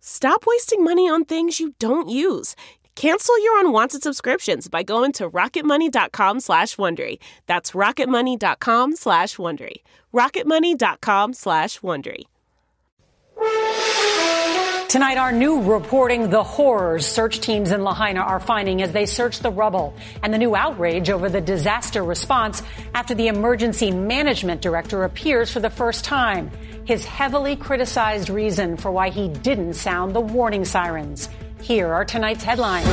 Stop wasting money on things you don't use. Cancel your unwanted subscriptions by going to rocketmoney.com slash Wondery. That's rocketmoney.com slash Wondery. rocketmoney.com slash Wondery. Tonight, our new reporting the horrors search teams in Lahaina are finding as they search the rubble and the new outrage over the disaster response after the emergency management director appears for the first time. His heavily criticized reason for why he didn't sound the warning sirens. Here are tonight's headlines.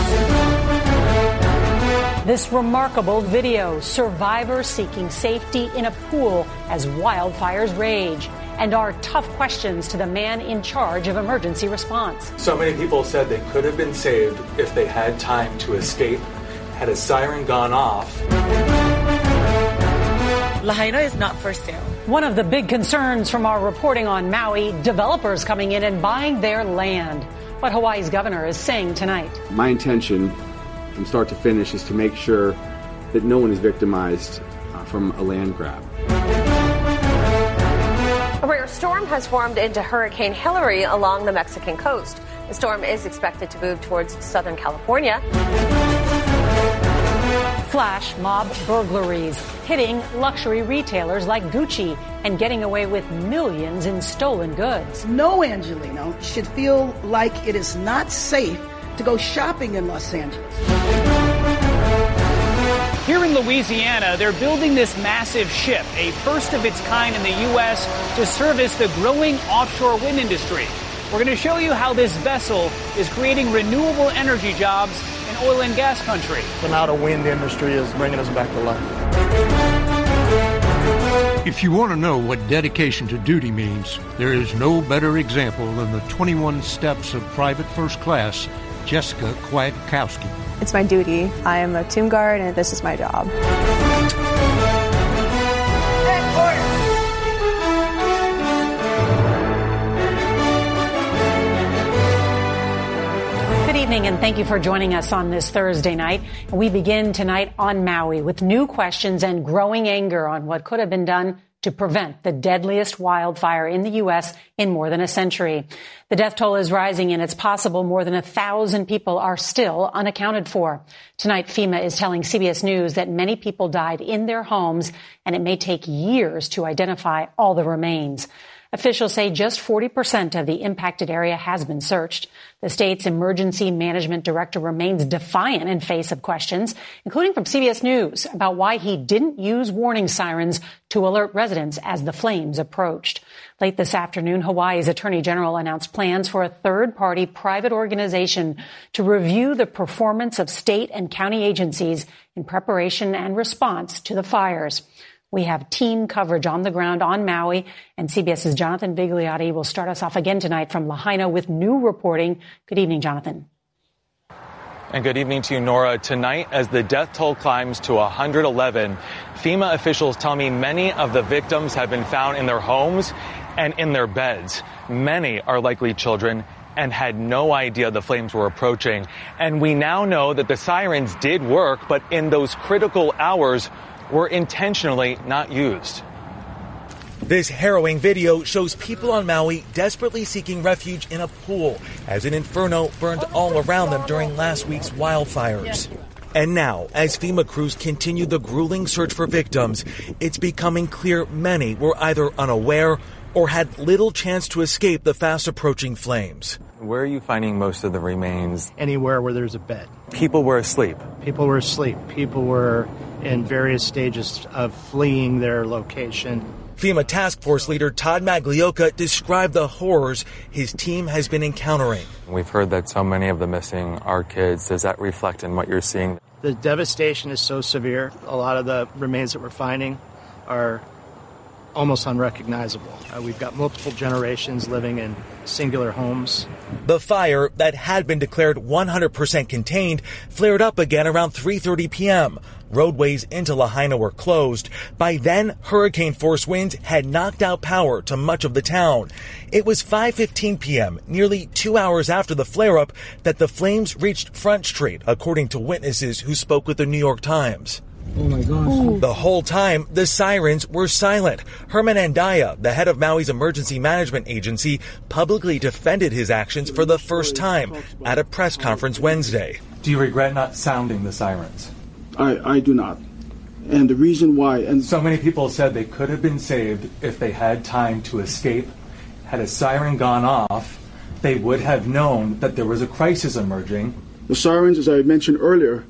This remarkable video, survivors seeking safety in a pool as wildfires rage and our tough questions to the man in charge of emergency response. So many people said they could have been saved if they had time to escape. Had a siren gone off. Lahaina is not for sale. One of the big concerns from our reporting on Maui, developers coming in and buying their land. What Hawaii's governor is saying tonight. My intention from start to finish is to make sure that no one is victimized uh, from a land grab. A rare storm has formed into Hurricane Hilary along the Mexican coast. The storm is expected to move towards Southern California. Flash mob burglaries hitting luxury retailers like Gucci and getting away with millions in stolen goods. No Angeleno should feel like it is not safe to go shopping in Los Angeles. Here in Louisiana, they're building this massive ship, a first of its kind in the U.S., to service the growing offshore wind industry. We're going to show you how this vessel is creating renewable energy jobs in oil and gas country. So now the wind industry is bringing us back to life. If you want to know what dedication to duty means, there is no better example than the 21 steps of Private First Class Jessica Kwiatkowski. It's my duty. I am a tomb guard, and this is my job. Evening, and thank you for joining us on this Thursday night. We begin tonight on Maui with new questions and growing anger on what could have been done to prevent the deadliest wildfire in the U.S. in more than a century. The death toll is rising and it's possible more than a thousand people are still unaccounted for. Tonight, FEMA is telling CBS News that many people died in their homes and it may take years to identify all the remains. Officials say just 40% of the impacted area has been searched. The state's emergency management director remains defiant in face of questions, including from CBS News about why he didn't use warning sirens to alert residents as the flames approached. Late this afternoon, Hawaii's attorney general announced plans for a third party private organization to review the performance of state and county agencies in preparation and response to the fires. We have team coverage on the ground on Maui, and CBS's Jonathan Vigliotti will start us off again tonight from Lahaina with new reporting. Good evening, Jonathan. And good evening to you, Norah. Tonight, as the death toll climbs to 111, FEMA officials tell me many of the victims have been found in their homes and in their beds. Many are likely children and had no idea the flames were approaching. And we now know that the sirens did work, but in those critical hours were intentionally not used. This harrowing video shows people on Maui desperately seeking refuge in a pool as an inferno burned all around them during last week's wildfires. And now, as FEMA crews continue the grueling search for victims, it's becoming clear many were either unaware or had little chance to escape the fast approaching flames. Where are you finding most of the remains? Anywhere where there's a bed. People were asleep. People were asleep. People were in various stages of fleeing their location. FEMA task force leader Todd Maglioka described the horrors his team has been encountering. We've heard that so many of the missing are kids. Does that reflect in what you're seeing? The devastation is so severe. A lot of the remains that we're finding are almost unrecognizable. Uh, we've got multiple generations living in singular homes. The fire that had been declared 100% contained flared up again around 3:30 p.m. Roadways into Lahaina were closed. By then, hurricane force winds had knocked out power to much of the town. It was 5:15 p.m., nearly 2 hours after the flare-up, that the flames reached Front Street, according to witnesses who spoke with the New York Times. Oh my gosh. The whole time, the sirens were silent. Herman Andaya, the head of Maui's emergency management agency, publicly defended his actions for the first time at a press conference Wednesday. Do you regret not sounding the sirens? I, I do not. And the reason why, and so many people said they could have been saved if they had time to escape. Had a siren gone off, they would have known that there was a crisis emerging. The sirens, as I mentioned earlier,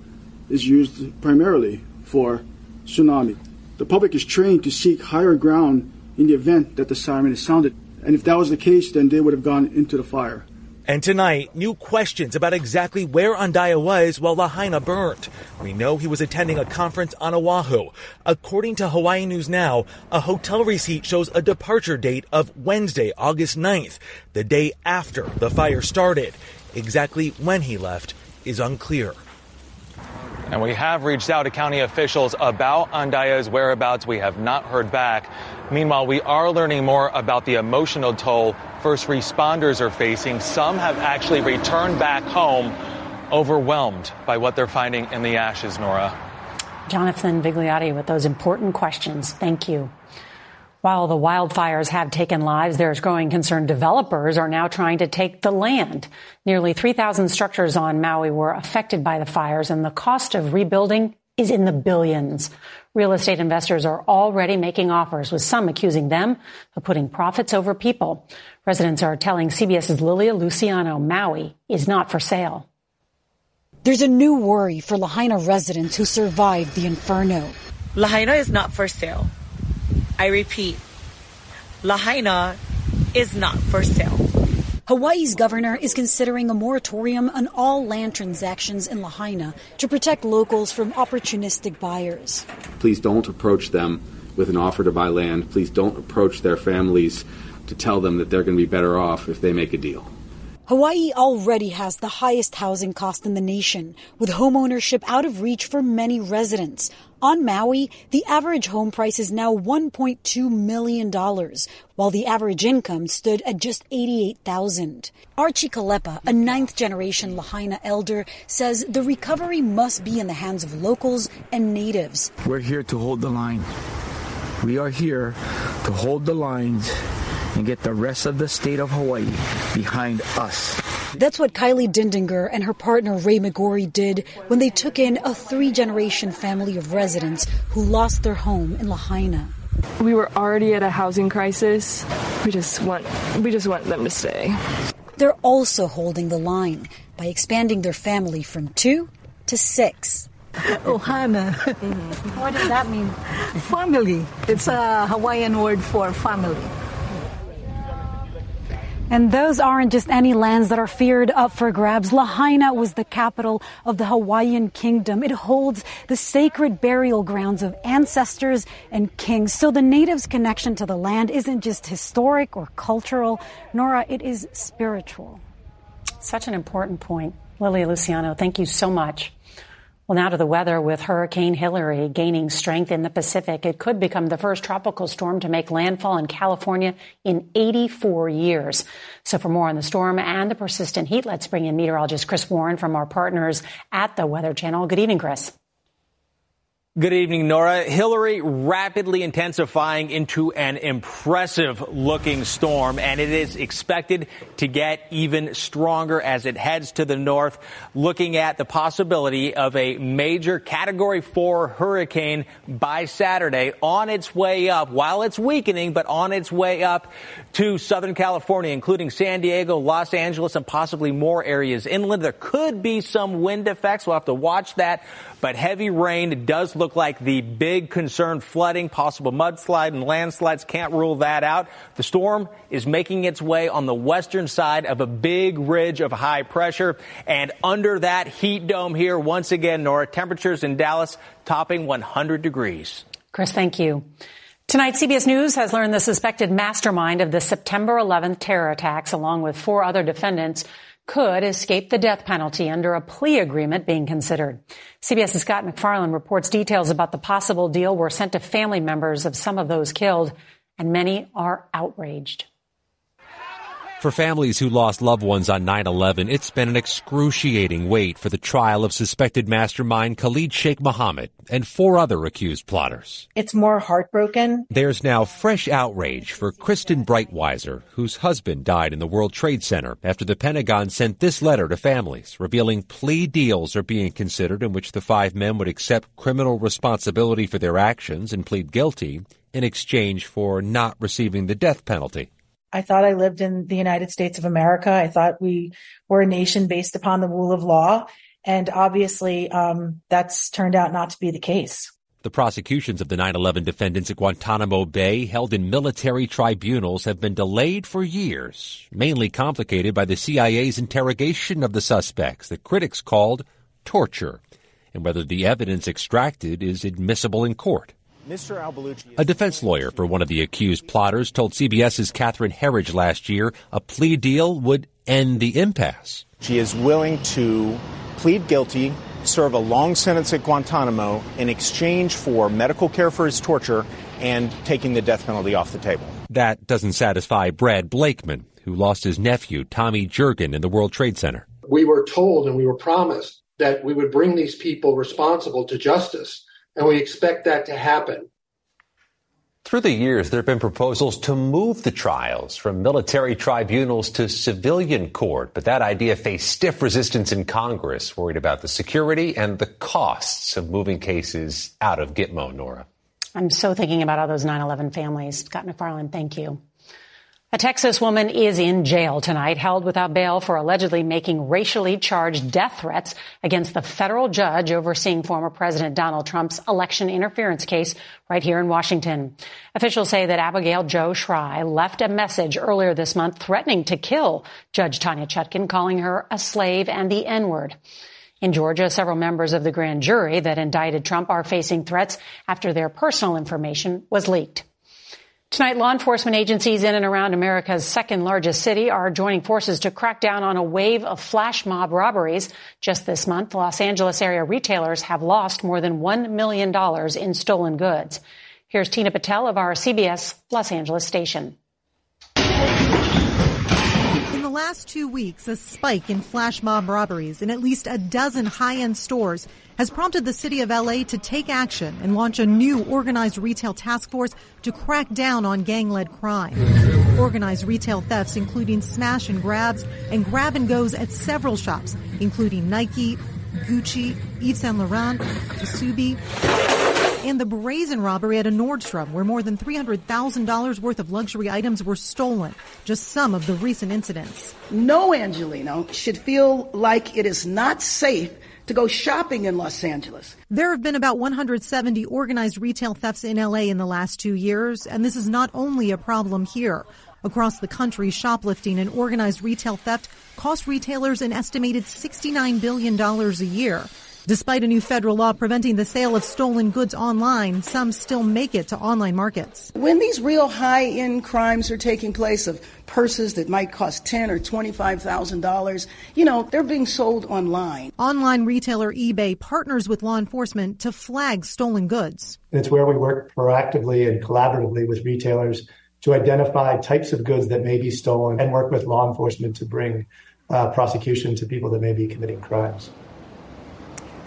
is used primarily for tsunami. The public is trained to seek higher ground in the event that the siren is sounded. And if that was the case, then they would have gone into the fire. And tonight, new questions about exactly where Andaya was while Lahaina burned. We know he was attending a conference on Oahu. According to Hawaii News Now, a hotel receipt shows a departure date of Wednesday, August 9th, the day after the fire started. Exactly when he left is unclear. And we have reached out to county officials about Andaya's whereabouts. We have not heard back. Meanwhile, we are learning more about the emotional toll first responders are facing. Some have actually returned back home overwhelmed by what they're finding in the ashes, Norah. Jonathan Vigliotti with those important questions. Thank you. While the wildfires have taken lives, there's growing concern developers are now trying to take the land. Nearly 3,000 structures on Maui were affected by the fires, and the cost of rebuilding is in the billions. Real estate investors are already making offers, with some accusing them of putting profits over people. Residents are telling CBS's Lilia Luciano Maui is not for sale. There's a new worry for Lahaina residents who survived the inferno. Lahaina is not for sale. I repeat, Lahaina is not for sale. Hawaii's governor is considering a moratorium on all land transactions in Lahaina to protect locals from opportunistic buyers. Please don't approach them with an offer to buy land. Please don't approach their families to tell them that they're going to be better off if they make a deal. Hawaii already has the highest housing cost in the nation, with homeownership out of reach for many residents. On Maui, the average home price is now $1.2 million, while the average income stood at just 88000 Archie Kalepa, a ninth generation Lahaina elder, says the recovery must be in the hands of locals and natives. We're here to hold the line. We are here to hold the lines and get the rest of the state of Hawaii behind us. That's what Kylie Dindinger and her partner Ray McGorry did when they took in a three generation family of residents who lost their home in Lahaina. We were already at a housing crisis. We just want we just want them to stay. They're also holding the line by expanding their family from two to six. Ohana. Mm-hmm. What does that mean? Family. It's a Hawaiian word for family. And those aren't just any lands that are feared up for grabs. Lahaina was the capital of the Hawaiian kingdom. It holds the sacred burial grounds of ancestors and kings. So the natives' connection to the land isn't just historic or cultural, Norah, it is spiritual. Such an important point. Lilia Luciano, thank you so much. Well, now to the weather with Hurricane Hilary gaining strength in the Pacific. It could become the first tropical storm to make landfall in California in 84 years. So for more on the storm and the persistent heat, let's bring in meteorologist Chris Warren from our partners at the Weather Channel. Good evening, Chris. Good evening, Norah. Hilary rapidly intensifying into an impressive looking storm, and it is expected to get even stronger as it heads to the north, looking at the possibility of a major category four hurricane by Saturday on its way up while it's weakening, but on its way up to Southern California, including San Diego, Los Angeles, and possibly more areas inland. There could be some wind effects. We'll have to watch that, but heavy rain does look like the big concern flooding, possible mudslide and landslides. Can't rule that out. The storm is making its way on the western side of a big ridge of high pressure. And under that heat dome here, once again, Norah, temperatures in Dallas topping 100 degrees. Chris, thank you. Tonight, CBS News has learned the suspected mastermind of the September 11th terror attacks, along with four other defendants, could escape the death penalty under a plea agreement being considered. CBS's Scott MacFarlane reports details about the possible deal were sent to family members of some of those killed, and many are outraged. For families who lost loved ones on 9-11, it's been an excruciating wait for the trial of suspected mastermind Khalid Sheikh Mohammed and four other accused plotters. It's more heartbroken. There's now fresh outrage for Kristen Breitweiser, whose husband died in the World Trade Center after the Pentagon sent this letter to families, revealing plea deals are being considered in which the five men would accept criminal responsibility for their actions and plead guilty in exchange for not receiving the death penalty. I thought I lived in the United States of America. I thought we were a nation based upon the rule of law. And obviously, um, that's turned out not to be the case. The prosecutions of the 9 11 defendants at Guantanamo Bay, held in military tribunals, have been delayed for years, mainly complicated by the CIA's interrogation of the suspects that critics called torture, and whether the evidence extracted is admissible in court. Mr. A defense lawyer for one of the accused plotters told CBS's Catherine Herridge last year a plea deal would end the impasse. She is willing to plead guilty, serve a long sentence at Guantanamo in exchange for medical care for his torture and taking the death penalty off the table. That doesn't satisfy Brad Blakeman, who lost his nephew, Tommy Jergen, in the World Trade Center. We were told and we were promised that we would bring these people responsible to justice and we expect that to happen. Through the years, there have been proposals to move the trials from military tribunals to civilian court, but that idea faced stiff resistance in Congress, worried about the security and the costs of moving cases out of Gitmo, Norah. I'm so thinking about all those 9 11 families. Scott MacFarlane, thank you. A Texas woman is in jail tonight, held without bail for allegedly making racially charged death threats against the federal judge overseeing former President Donald Trump's election interference case right here in Washington. Officials say that Abigail Jo Shry left a message earlier this month threatening to kill Judge Tanya Chutkan, calling her a slave and the N-word. In Georgia, several members of the grand jury that indicted Trump are facing threats after their personal information was leaked. Tonight, law enforcement agencies in and around America's second largest city are joining forces to crack down on a wave of flash mob robberies. Just this month, Los Angeles area retailers have lost more than $1 million in stolen goods. Here's Tina Patel of our CBS Los Angeles station. In the last two weeks, a spike in flash mob robberies in at least a dozen high end stores has prompted the city of LA to take action and launch a new organized retail task force to crack down on gang-led crime. Organized retail thefts including smash and grabs and grab and goes at several shops, including Nike, Gucci, Yves Saint Laurent, Kasubi, and the brazen robbery at a Nordstrom where more than $300,000 worth of luxury items were stolen. Just some of the recent incidents. No Angeleno should feel like it is not safe to go shopping in Los Angeles. There have been about 170 organized retail thefts in LA in the last two years, and this is not only a problem here. Across the country, shoplifting and organized retail theft cost retailers an estimated $69 billion a year. Despite a new federal law preventing the sale of stolen goods online, some still make it to online markets. When these real high-end crimes are taking place of purses that might cost ten or twenty-five thousand dollars, you know, they're being sold online. Online retailer eBay partners with law enforcement to flag stolen goods. It's where we work proactively and collaboratively with retailers to identify types of goods that may be stolen and work with law enforcement to bring uh, prosecution to people that may be committing crimes.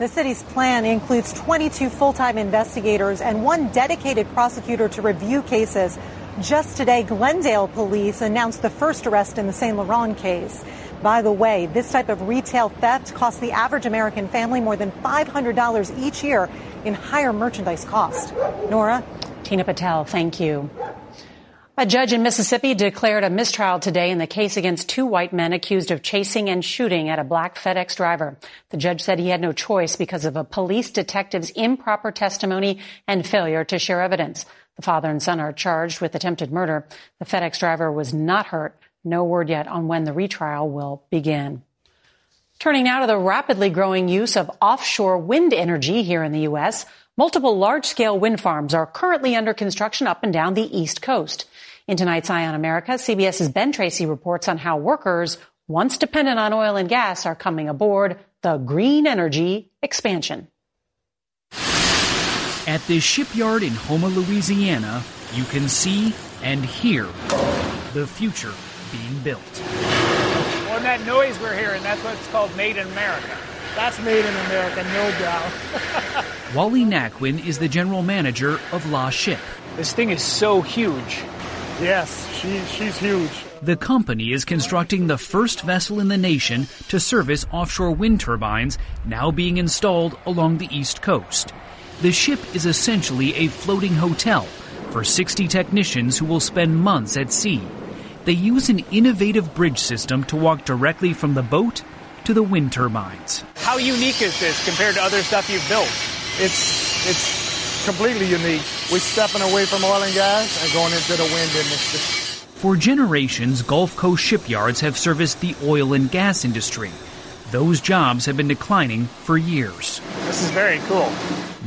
The city's plan includes 22 full time investigators and one dedicated prosecutor to review cases. Just today, Glendale police announced the first arrest in the St. Laurent case. By the way, this type of retail theft costs the average American family more than $500 each year in higher merchandise cost. Norah? Tina Patel, thank you. A judge in Mississippi declared a mistrial today in the case against two white men accused of chasing and shooting at a black FedEx driver. The judge said he had no choice because of a police detective's improper testimony and failure to share evidence. The father and son are charged with attempted murder. The FedEx driver was not hurt. No word yet on when the retrial will begin. Turning now to the rapidly growing use of offshore wind energy here in the U.S. Multiple large scale wind farms are currently under construction up and down the East Coast. In tonight's Eye on America, CBS's Ben Tracy reports on how workers, once dependent on oil and gas, are coming aboard the green energy expansion. At this shipyard in Houma, Louisiana, you can see and hear the future being built. Well, that noise we're hearing, that's what's called Made in America. That's made in America, no doubt. Wally Naquin is the general manager of LaShip. This thing is so huge. Yes, she, she's huge. The company is constructing the first vessel in the nation to service offshore wind turbines now being installed along the East Coast. The ship is essentially a floating hotel for 60 technicians who will spend months at sea. They use an innovative bridge system to walk directly from the boat to the wind turbines. How unique is this compared to other stuff you've built? It's it's completely unique. We're stepping away from oil and gas and going into the wind industry. For generations, Gulf Coast shipyards have serviced the oil and gas industry. Those jobs have been declining for years. This is very cool.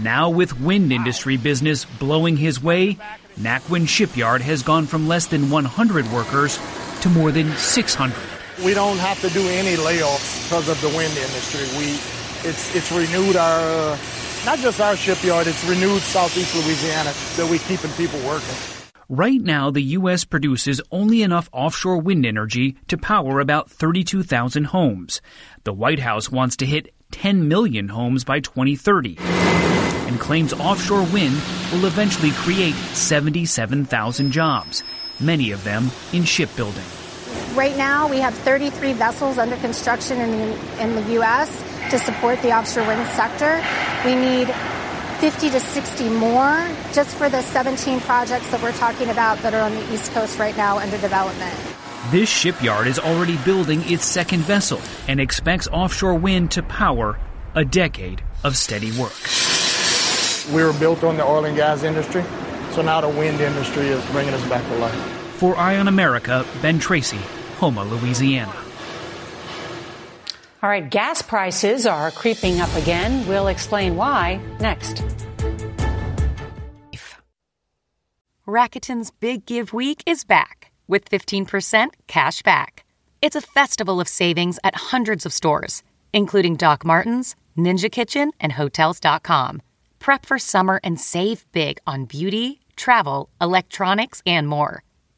Now, with wind industry business blowing his way, Naquin Shipyard has gone from less than 100 workers to more than 600. We don't have to do any layoffs because of the wind industry. We, it's, it's renewed our, uh, not just our shipyard, it's renewed Southeast Louisiana that we're keeping people working. Right now, the U.S. produces only enough offshore wind energy to power about 32,000 homes. The White House wants to hit 10 million homes by 2030 and claims offshore wind will eventually create 77,000 jobs, many of them in shipbuilding. Right now, we have 33 vessels under construction in the, in the U.S. to support the offshore wind sector. We need 50 to 60 more just for the 17 projects that we're talking about that are on the East Coast right now under development. This shipyard is already building its second vessel and expects offshore wind to power a decade of steady work. We were built on the oil and gas industry, so now the wind industry is bringing us back to life. For Eye on America, Ben Tracy, Houma, Louisiana. All right, gas prices are creeping up again. We'll explain why next. Rakuten's Big Give Week is back with 15% cash back. It's a festival of savings at hundreds of stores, including Doc Martens, Ninja Kitchen, and Hotels.com. Prep for summer and save big on beauty, travel, electronics, and more.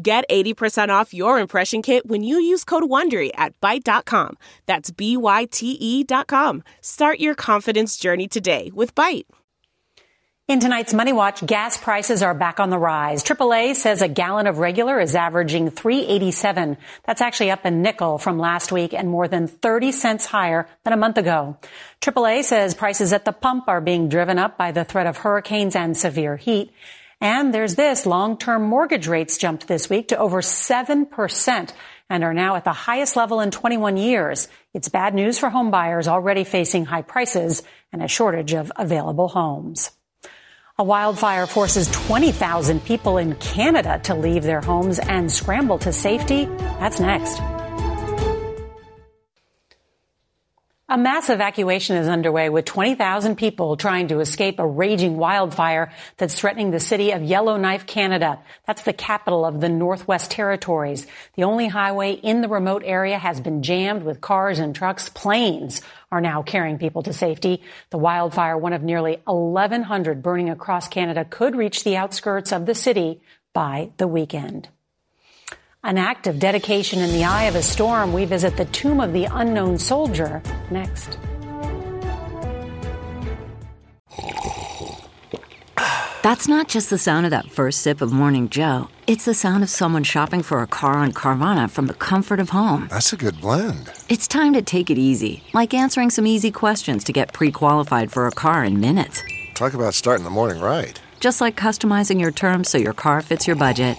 Get 80% off your impression kit when you use code WONDERY at Byte.com. That's B-Y-T-E dot com. Start your confidence journey today with Byte. In tonight's Money Watch, gas prices are back on the rise. AAA says a gallon of regular is averaging 387. That's actually up a nickel from last week and more than 30 cents higher than a month ago. AAA says prices at the pump are being driven up by the threat of hurricanes and severe heat. And there's this, long-term mortgage rates jumped this week to over 7% and are now at the highest level in 21 years. It's bad news for homebuyers already facing high prices and a shortage of available homes. A wildfire forces 20,000 people in Canada to leave their homes and scramble to safety. That's next. A mass evacuation is underway with 20,000 people trying to escape a raging wildfire that's threatening the city of Yellowknife, Canada. That's the capital of the Northwest Territories. The only highway in the remote area has been jammed with cars and trucks. Planes are now carrying people to safety. The wildfire, one of nearly 1,100 burning across Canada, could reach the outskirts of the city by the weekend. An act of dedication in the eye of a storm. We visit the tomb of the unknown soldier next. That's not just the sound of that first sip of Morning Joe. It's the sound of someone shopping for a car on Carvana from the comfort of home. That's a good blend. It's time to take it easy, like answering some easy questions to get pre qualified for a car in minutes. Talk about starting the morning right. Just like customizing your terms so your car fits your budget.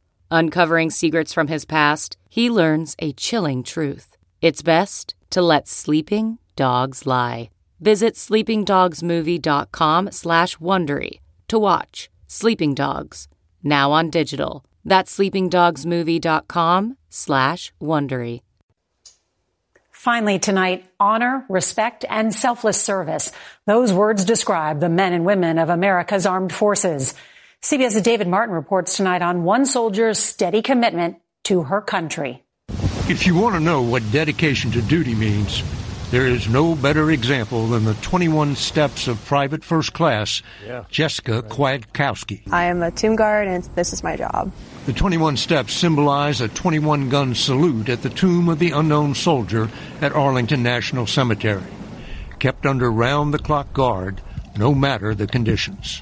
Uncovering secrets from his past, he learns a chilling truth. It's best to let sleeping dogs lie. Visit sleepingdogsmovie.com slash Wondery to watch Sleeping Dogs, now on digital. That's sleepingdogsmovie.com slash Wondery. Finally tonight, honor, respect, and selfless service. Those words describe the men and women of America's armed forces. CBS's David Martin reports tonight on one soldier's steady commitment to her country. If you want to know what dedication to duty means, there is no better example than the 21 steps of Private First Class yeah. Jessica Kwiatkowski. I am a tomb guard, and this is my job. The 21 steps symbolize a 21 gun salute at the tomb of the unknown soldier at Arlington National Cemetery, kept under round the clock guard, no matter the conditions.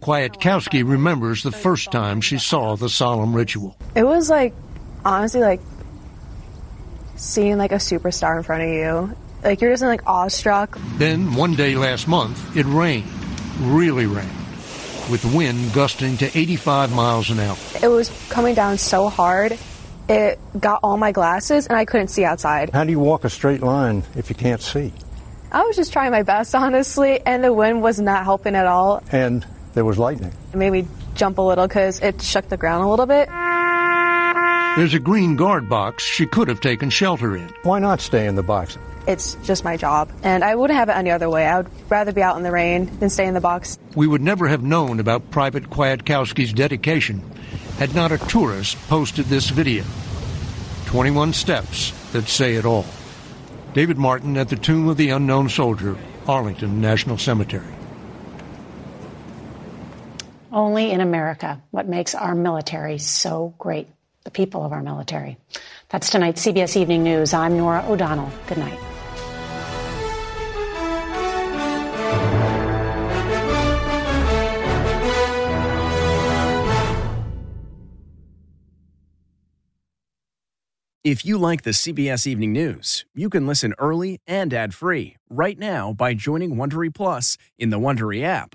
Kwiatkowski remembers the first time she saw the solemn ritual. It was like, honestly, like seeing like a superstar in front of you. Like you're just like awestruck. Then one day last month, it rained, really rained, with wind gusting to 85 miles an hour. It was coming down so hard, it got all my glasses and I couldn't see outside. How do you walk a straight line if you can't see? I was just trying my best, honestly, and the wind was not helping at all. And there was lightning. It made me jump a little because it shook the ground a little bit. There's a green guard box she could have taken shelter in. Why not stay in the box? It's just my job, and I wouldn't have it any other way. I would rather be out in the rain than stay in the box. We would never have known about Private Kwiatkowski's dedication had not a tourist posted this video. 21 steps that say it all. David Martin at the Tomb of the Unknown Soldier, Arlington National Cemetery. Only in America, what makes our military so great, the people of our military. That's tonight's CBS Evening News. I'm Norah O'Donnell. Good night. If you like the CBS Evening News, you can listen early and ad-free right now by joining Wondery Plus in the Wondery app